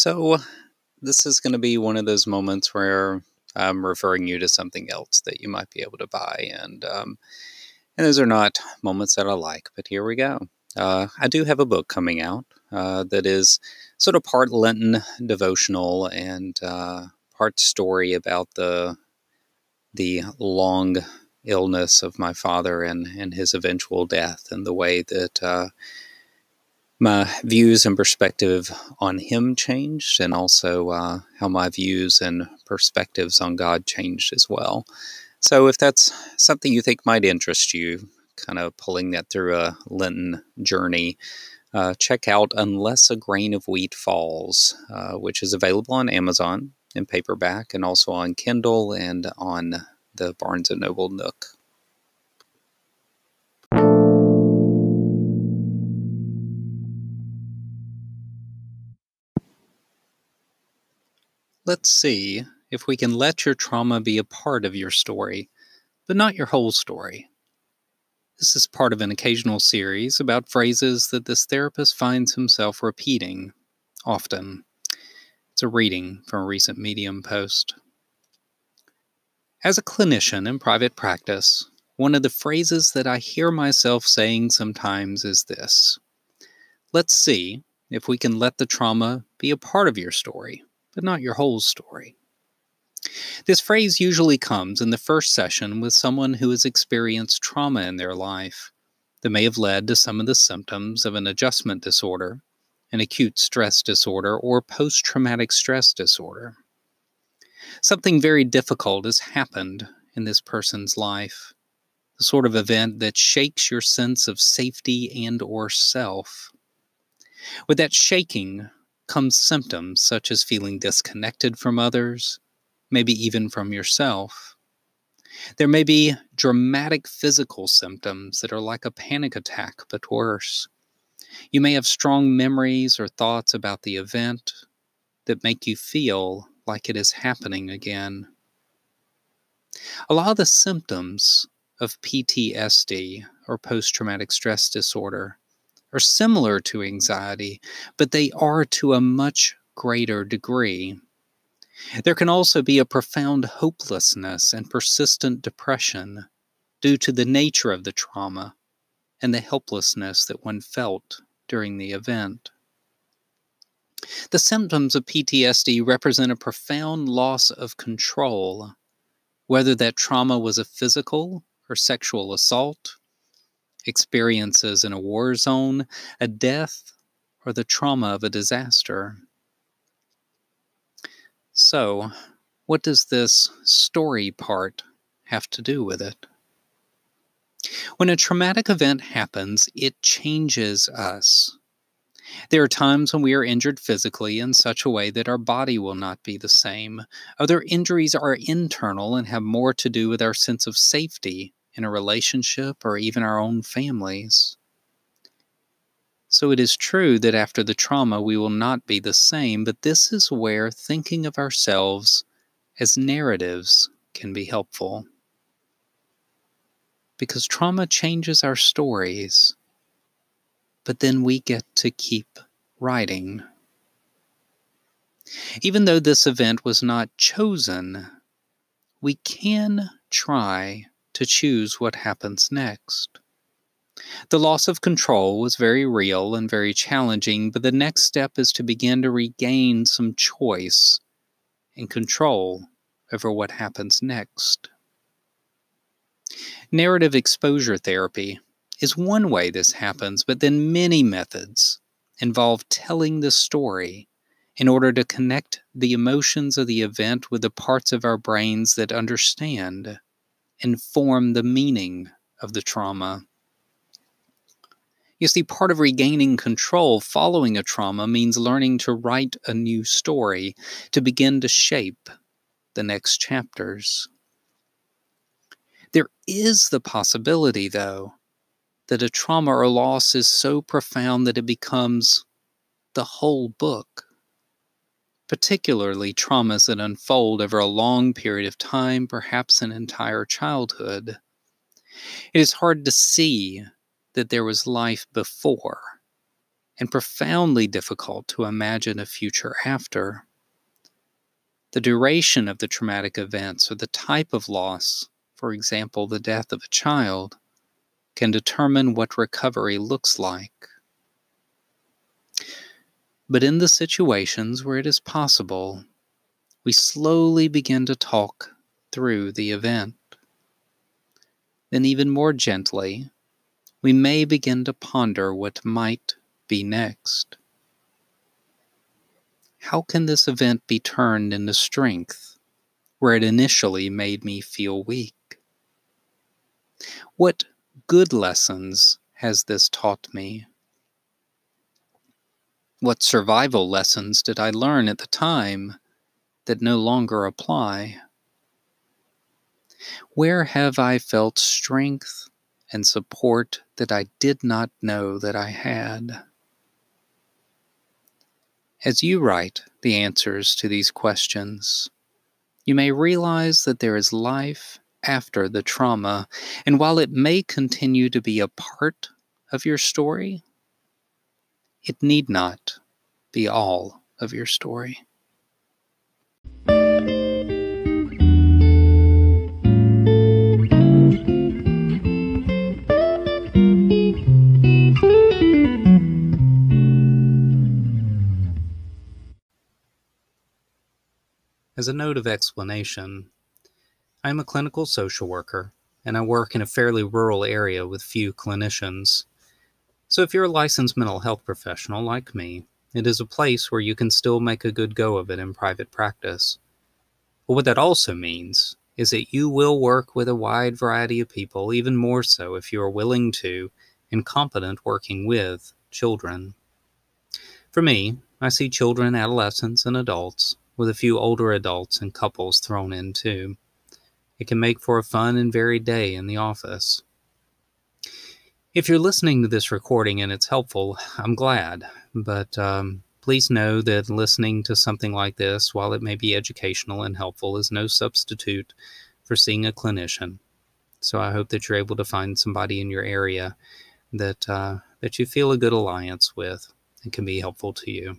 So, this is going to be one of those moments where I'm referring you to something else that you might be able to buy. And, um, and those are not moments that I like, but here we go. Uh, I do have a book coming out uh, that is sort of part Lenten devotional and uh, part story about the the long illness of my father and, and his eventual death and the way that uh, my views and perspective on him changed, and also uh, how my views and perspectives on God changed as well. So, if that's something you think might interest you, kind of pulling that through a Lenten journey, uh, check out Unless a Grain of Wheat Falls, uh, which is available on Amazon in paperback and also on Kindle and on the Barnes & Noble Nook. Let's see if we can let your trauma be a part of your story, but not your whole story. This is part of an occasional series about phrases that this therapist finds himself repeating often. It's a reading from a recent Medium post. As a clinician in private practice, one of the phrases that I hear myself saying sometimes is this Let's see if we can let the trauma be a part of your story but not your whole story. This phrase usually comes in the first session with someone who has experienced trauma in their life that may have led to some of the symptoms of an adjustment disorder, an acute stress disorder, or post traumatic stress disorder. Something very difficult has happened in this person's life, the sort of event that shakes your sense of safety and or self. With that shaking comes symptoms such as feeling disconnected from others, maybe even from yourself. There may be dramatic physical symptoms that are like a panic attack, but worse. You may have strong memories or thoughts about the event that make you feel like it is happening again. A lot of the symptoms of PTSD or post traumatic stress disorder are similar to anxiety, but they are to a much greater degree. There can also be a profound hopelessness and persistent depression due to the nature of the trauma and the helplessness that one felt during the event. The symptoms of PTSD represent a profound loss of control, whether that trauma was a physical or sexual assault, experiences in a war zone, a death, or the trauma of a disaster. So, what does this story part have to do with it? When a traumatic event happens, it changes us. There are times when we are injured physically in such a way that our body will not be the same. Other injuries are internal and have more to do with our sense of safety in a relationship or even our own families. So it is true that after the trauma we will not be the same, but this is where thinking of ourselves as narratives can be helpful. Because trauma changes our stories, but then we get to keep writing. Even though this event was not chosen, we can try to choose what happens next. The loss of control was very real and very challenging, but the next step is to begin to regain some choice and control over what happens next. Narrative exposure therapy is one way this happens, but then many methods involve telling the story in order to connect the emotions of the event with the parts of our brains that understand inform the meaning of the trauma. You see, part of regaining control following a trauma means learning to write a new story to begin to shape the next chapters. There is the possibility, though, that a trauma or loss is so profound that it becomes the whole book particularly traumas that unfold over a long period of time, perhaps an entire childhood. It is hard to see that there was life before and profoundly difficult to imagine a future after. The duration of the traumatic events or the type of loss, for example, the death of a child, can determine what recovery looks like. But in the situations where it is possible, we slowly begin to talk through the event. Then, even more gently, we may begin to ponder what might be next. How can this event be turned into strength where it initially made me feel weak? What good lessons has this taught me? What survival lessons did I learn at the time that no longer apply? Where have I felt strength and support that I did not know that I had? As you write the answers to these questions, you may realize that there is life after the trauma, and while it may continue to be a part of your story, it need not be all of your story. As a note of explanation, I am a clinical social worker and I work in a fairly rural area with few clinicians. So if you're a licensed mental health professional like me, it is a place where you can still make a good go of it in private practice. But what that also means is that you will work with a wide variety of people, even more so if you are willing to and competent working with children. For me, I see children, adolescents, and adults with a few older adults and couples thrown in too. It can make for a fun and varied day in the office. If you're listening to this recording and it's helpful, I'm glad, but um, please know that listening to something like this, while it may be educational and helpful, is no substitute for seeing a clinician. So I hope that you're able to find somebody in your area that uh, that you feel a good alliance with and can be helpful to you.